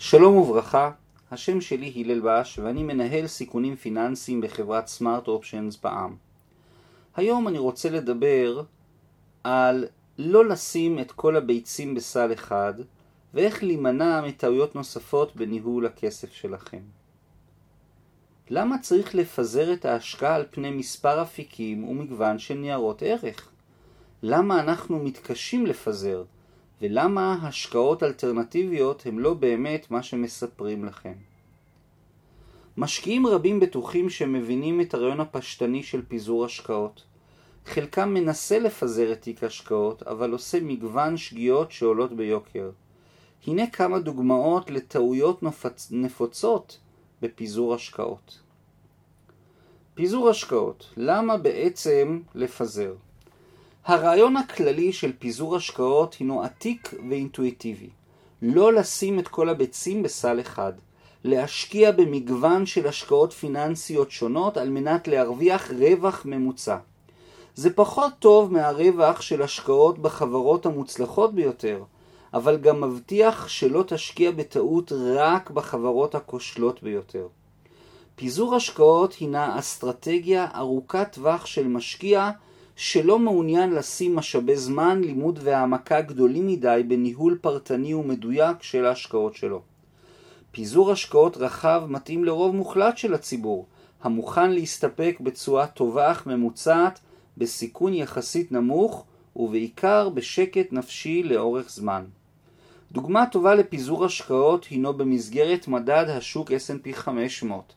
שלום וברכה, השם שלי הלל בש ואני מנהל סיכונים פיננסיים בחברת סמארט אופשנס בע"מ. היום אני רוצה לדבר על לא לשים את כל הביצים בסל אחד ואיך להימנע מטעויות נוספות בניהול הכסף שלכם. למה צריך לפזר את ההשקעה על פני מספר אפיקים ומגוון של ניירות ערך? למה אנחנו מתקשים לפזר? ולמה השקעות אלטרנטיביות הם לא באמת מה שמספרים לכם. משקיעים רבים בטוחים שמבינים את הרעיון הפשטני של פיזור השקעות. חלקם מנסה לפזר את תיק השקעות, אבל עושה מגוון שגיאות שעולות ביוקר. הנה כמה דוגמאות לטעויות נפוצ... נפוצות בפיזור השקעות. פיזור השקעות, למה בעצם לפזר? הרעיון הכללי של פיזור השקעות הינו עתיק ואינטואיטיבי. לא לשים את כל הביצים בסל אחד. להשקיע במגוון של השקעות פיננסיות שונות על מנת להרוויח רווח ממוצע. זה פחות טוב מהרווח של השקעות בחברות המוצלחות ביותר, אבל גם מבטיח שלא תשקיע בטעות רק בחברות הכושלות ביותר. פיזור השקעות הינה אסטרטגיה ארוכת טווח של משקיע שלא מעוניין לשים משאבי זמן, לימוד והעמקה גדולים מדי בניהול פרטני ומדויק של ההשקעות שלו. פיזור השקעות רחב מתאים לרוב מוחלט של הציבור, המוכן להסתפק בתשואה טובה אך ממוצעת, בסיכון יחסית נמוך, ובעיקר בשקט נפשי לאורך זמן. דוגמה טובה לפיזור השקעות הינו במסגרת מדד השוק S&P 500,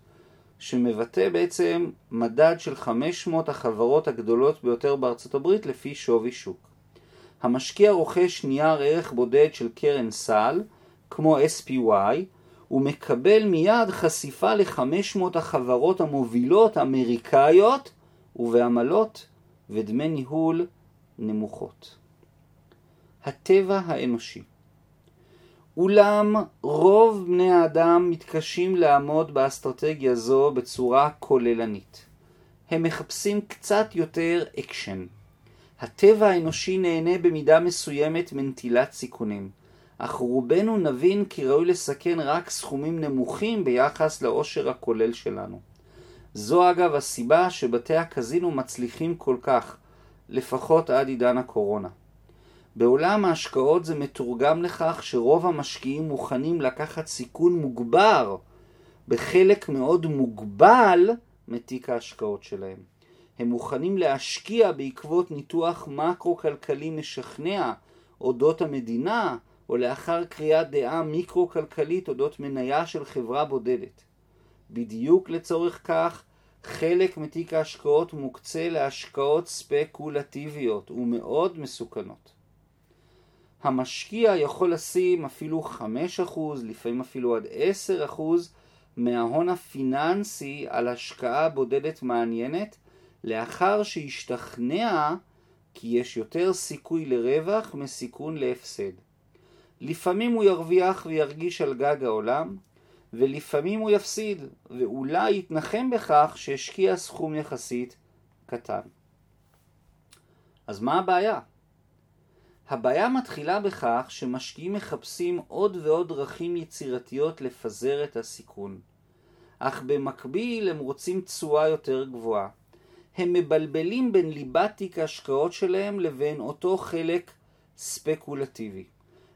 שמבטא בעצם מדד של 500 החברות הגדולות ביותר בארצות הברית לפי שווי שוק. המשקיע רוכש נייר ערך בודד של קרן סל, כמו SPY, ומקבל מיד חשיפה ל-500 החברות המובילות אמריקאיות ובעמלות ודמי ניהול נמוכות. הטבע האנושי אולם רוב בני האדם מתקשים לעמוד באסטרטגיה זו בצורה כוללנית. הם מחפשים קצת יותר אקשן. הטבע האנושי נהנה במידה מסוימת מנטילת סיכונים, אך רובנו נבין כי ראוי לסכן רק סכומים נמוכים ביחס לאושר הכולל שלנו. זו אגב הסיבה שבתי הקזינו מצליחים כל כך, לפחות עד עידן הקורונה. בעולם ההשקעות זה מתורגם לכך שרוב המשקיעים מוכנים לקחת סיכון מוגבר בחלק מאוד מוגבל מתיק ההשקעות שלהם. הם מוכנים להשקיע בעקבות ניתוח מקרו-כלכלי משכנע אודות המדינה, או לאחר קריאת דעה מיקרו-כלכלית אודות מניה של חברה בודדת. בדיוק לצורך כך, חלק מתיק ההשקעות מוקצה להשקעות ספקולטיביות ומאוד מסוכנות. המשקיע יכול לשים אפילו 5%, לפעמים אפילו עד 10% מההון הפיננסי על השקעה בודדת מעניינת, לאחר שהשתכנע כי יש יותר סיכוי לרווח מסיכון להפסד. לפעמים הוא ירוויח וירגיש על גג העולם, ולפעמים הוא יפסיד, ואולי יתנחם בכך שהשקיע סכום יחסית קטן. אז מה הבעיה? הבעיה מתחילה בכך שמשקיעים מחפשים עוד ועוד דרכים יצירתיות לפזר את הסיכון. אך במקביל הם רוצים תשואה יותר גבוהה. הם מבלבלים בין ליבת תיק ההשקעות שלהם לבין אותו חלק ספקולטיבי.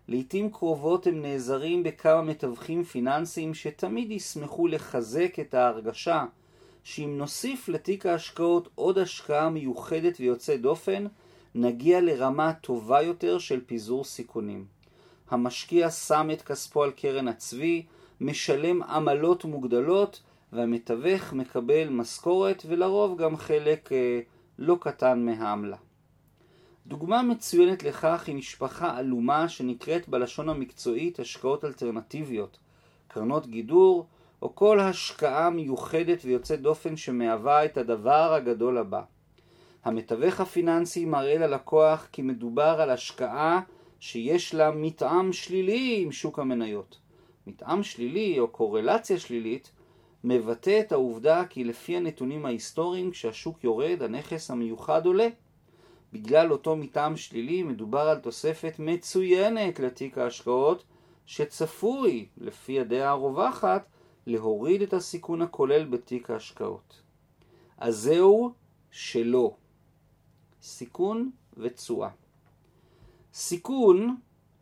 לעתים קרובות הם נעזרים בכמה מתווכים פיננסיים שתמיד ישמחו לחזק את ההרגשה שאם נוסיף לתיק ההשקעות עוד השקעה מיוחדת ויוצאת דופן, נגיע לרמה טובה יותר של פיזור סיכונים. המשקיע שם את כספו על קרן הצבי, משלם עמלות מוגדלות, והמתווך מקבל משכורת ולרוב גם חלק אה, לא קטן מהעמלה. דוגמה מצוינת לכך היא משפחה עלומה שנקראת בלשון המקצועית השקעות אלטרנטיביות, קרנות גידור, או כל השקעה מיוחדת ויוצאת דופן שמהווה את הדבר הגדול הבא. המתווך הפיננסי מראה ללקוח כי מדובר על השקעה שיש לה מטעם שלילי עם שוק המניות. מטעם שלילי או קורלציה שלילית מבטא את העובדה כי לפי הנתונים ההיסטוריים כשהשוק יורד הנכס המיוחד עולה. בגלל אותו מטעם שלילי מדובר על תוספת מצוינת לתיק ההשקעות שצפוי, לפי הדעה הרווחת, להוריד את הסיכון הכולל בתיק ההשקעות. אז זהו שלא. סיכון ותשואה. סיכון,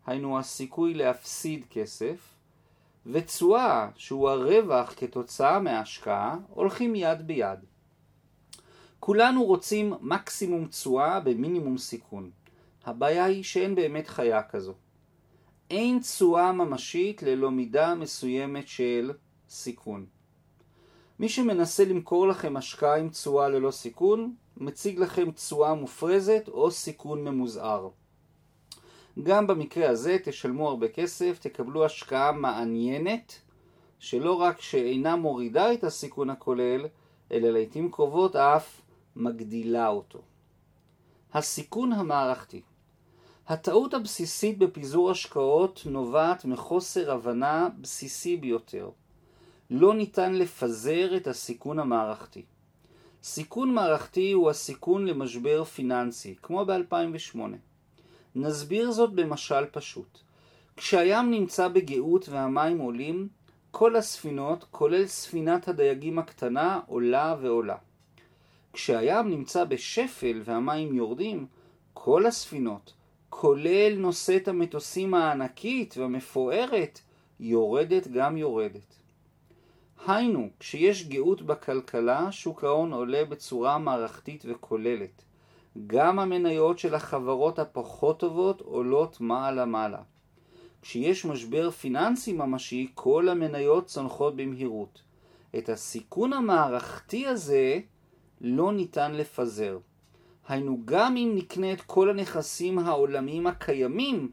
היינו הסיכוי להפסיד כסף, ותשואה, שהוא הרווח כתוצאה מההשקעה, הולכים יד ביד. כולנו רוצים מקסימום תשואה במינימום סיכון. הבעיה היא שאין באמת חיה כזו. אין תשואה ממשית ללא מידה מסוימת של סיכון. מי שמנסה למכור לכם השקעה עם תשואה ללא סיכון, מציג לכם תשואה מופרזת או סיכון ממוזער. גם במקרה הזה תשלמו הרבה כסף, תקבלו השקעה מעניינת, שלא רק שאינה מורידה את הסיכון הכולל, אלא לעיתים קרובות אף מגדילה אותו. הסיכון המערכתי הטעות הבסיסית בפיזור השקעות נובעת מחוסר הבנה בסיסי ביותר. לא ניתן לפזר את הסיכון המערכתי. סיכון מערכתי הוא הסיכון למשבר פיננסי, כמו ב-2008. נסביר זאת במשל פשוט. כשהים נמצא בגאות והמים עולים, כל הספינות, כולל ספינת הדייגים הקטנה, עולה ועולה. כשהים נמצא בשפל והמים יורדים, כל הספינות, כולל נושאת המטוסים הענקית והמפוארת, יורדת גם יורדת. היינו, כשיש גאות בכלכלה, שוק ההון עולה בצורה מערכתית וכוללת. גם המניות של החברות הפחות טובות עולות מעלה-מעלה. כשיש משבר פיננסי ממשי, כל המניות צונחות במהירות. את הסיכון המערכתי הזה לא ניתן לפזר. היינו, גם אם נקנה את כל הנכסים העולמיים הקיימים,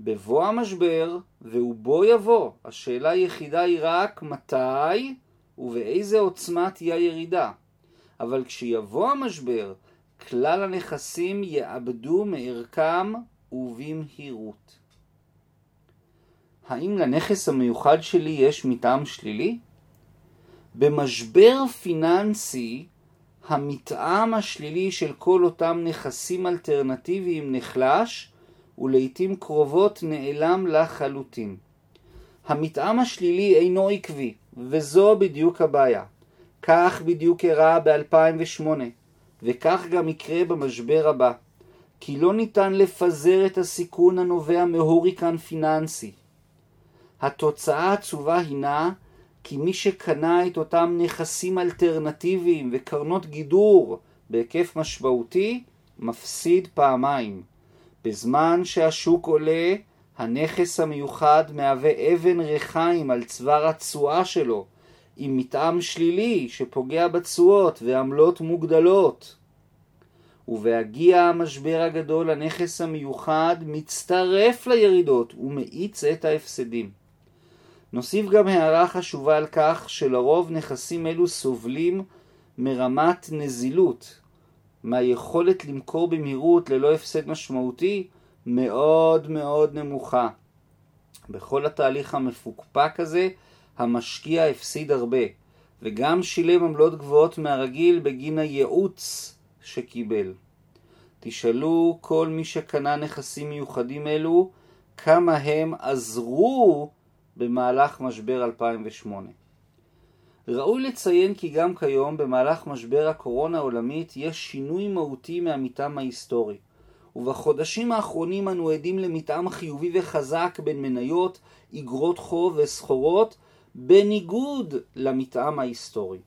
בבוא המשבר, והוא בוא יבוא, השאלה היחידה היא רק מתי ובאיזה עוצמה תהיה הירידה. אבל כשיבוא המשבר, כלל הנכסים יאבדו מערכם ובמהירות. האם לנכס המיוחד שלי יש מטעם שלילי? במשבר פיננסי, המטעם השלילי של כל אותם נכסים אלטרנטיביים נחלש, ולעיתים קרובות נעלם לחלוטין. המטעם השלילי אינו עקבי, וזו בדיוק הבעיה. כך בדיוק אירע ב-2008, וכך גם יקרה במשבר הבא. כי לא ניתן לפזר את הסיכון הנובע מהוריקן פיננסי. התוצאה העצובה הינה כי מי שקנה את אותם נכסים אלטרנטיביים וקרנות גידור בהיקף משמעותי, מפסיד פעמיים. בזמן שהשוק עולה, הנכס המיוחד מהווה אבן ריחיים על צוואר התשואה שלו, עם מטעם שלילי שפוגע בתשואות ועמלות מוגדלות. ובהגיע המשבר הגדול, הנכס המיוחד מצטרף לירידות ומאיץ את ההפסדים. נוסיף גם הערה חשובה על כך שלרוב נכסים אלו סובלים מרמת נזילות, מהיכולת למכור במהירות ללא הפסד משמעותי מאוד מאוד נמוכה. בכל התהליך המפוקפק הזה המשקיע הפסיד הרבה, וגם שילם עמלות גבוהות מהרגיל בגין הייעוץ שקיבל. תשאלו כל מי שקנה נכסים מיוחדים אלו כמה הם עזרו במהלך משבר 2008. ראוי לציין כי גם כיום, במהלך משבר הקורונה העולמית, יש שינוי מהותי מהמטעם ההיסטורי. ובחודשים האחרונים אנו עדים למטעם חיובי וחזק בין מניות, אגרות חוב וסחורות, בניגוד למטעם ההיסטורי.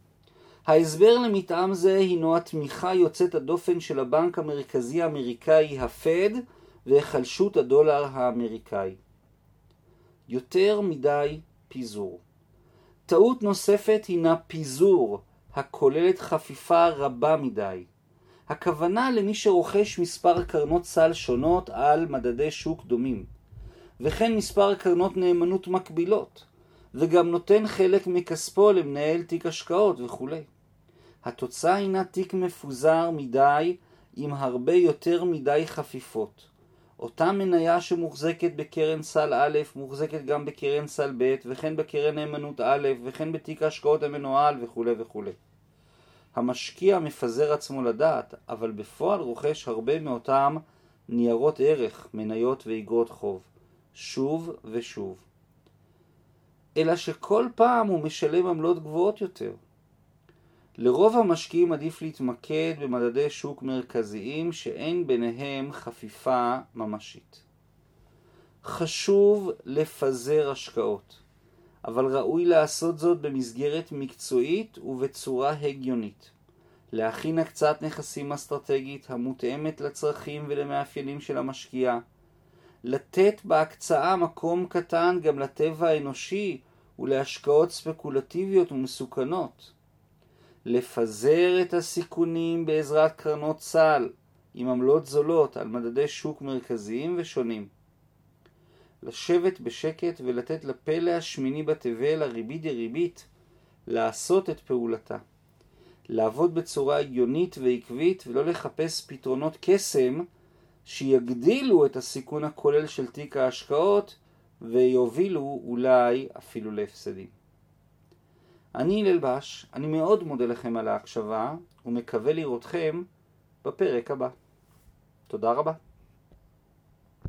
ההסבר למטעם זה הינו התמיכה יוצאת הדופן של הבנק המרכזי האמריקאי, הפד, והיחלשות הדולר האמריקאי. יותר מדי פיזור. טעות נוספת הינה פיזור, הכוללת חפיפה רבה מדי. הכוונה למי שרוכש מספר קרנות סל שונות על מדדי שוק דומים, וכן מספר קרנות נאמנות מקבילות, וגם נותן חלק מכספו למנהל תיק השקעות וכולי. התוצאה הינה תיק מפוזר מדי עם הרבה יותר מדי חפיפות. אותה מניה שמוחזקת בקרן סל א', מוחזקת גם בקרן סל ב', וכן בקרן נאמנות א', וכן בתיק ההשקעות המנוהל וכולי וכולי. המשקיע מפזר עצמו לדעת, אבל בפועל רוכש הרבה מאותם ניירות ערך, מניות ואיגרות חוב, שוב ושוב. אלא שכל פעם הוא משלם עמלות גבוהות יותר. לרוב המשקיעים עדיף להתמקד במדדי שוק מרכזיים שאין ביניהם חפיפה ממשית. חשוב לפזר השקעות, אבל ראוי לעשות זאת במסגרת מקצועית ובצורה הגיונית. להכין הקצאת נכסים אסטרטגית המותאמת לצרכים ולמאפיינים של המשקיע. לתת בהקצאה מקום קטן גם לטבע האנושי ולהשקעות ספקולטיביות ומסוכנות. לפזר את הסיכונים בעזרת קרנות סל עם עמלות זולות על מדדי שוק מרכזיים ושונים. לשבת בשקט ולתת לפלא השמיני בתבל, הריבית דריבית, לעשות את פעולתה. לעבוד בצורה הגיונית ועקבית ולא לחפש פתרונות קסם שיגדילו את הסיכון הכולל של תיק ההשקעות ויובילו אולי אפילו להפסדים. אני הלל בש, אני מאוד מודה לכם על ההקשבה ומקווה לראותכם בפרק הבא. תודה רבה.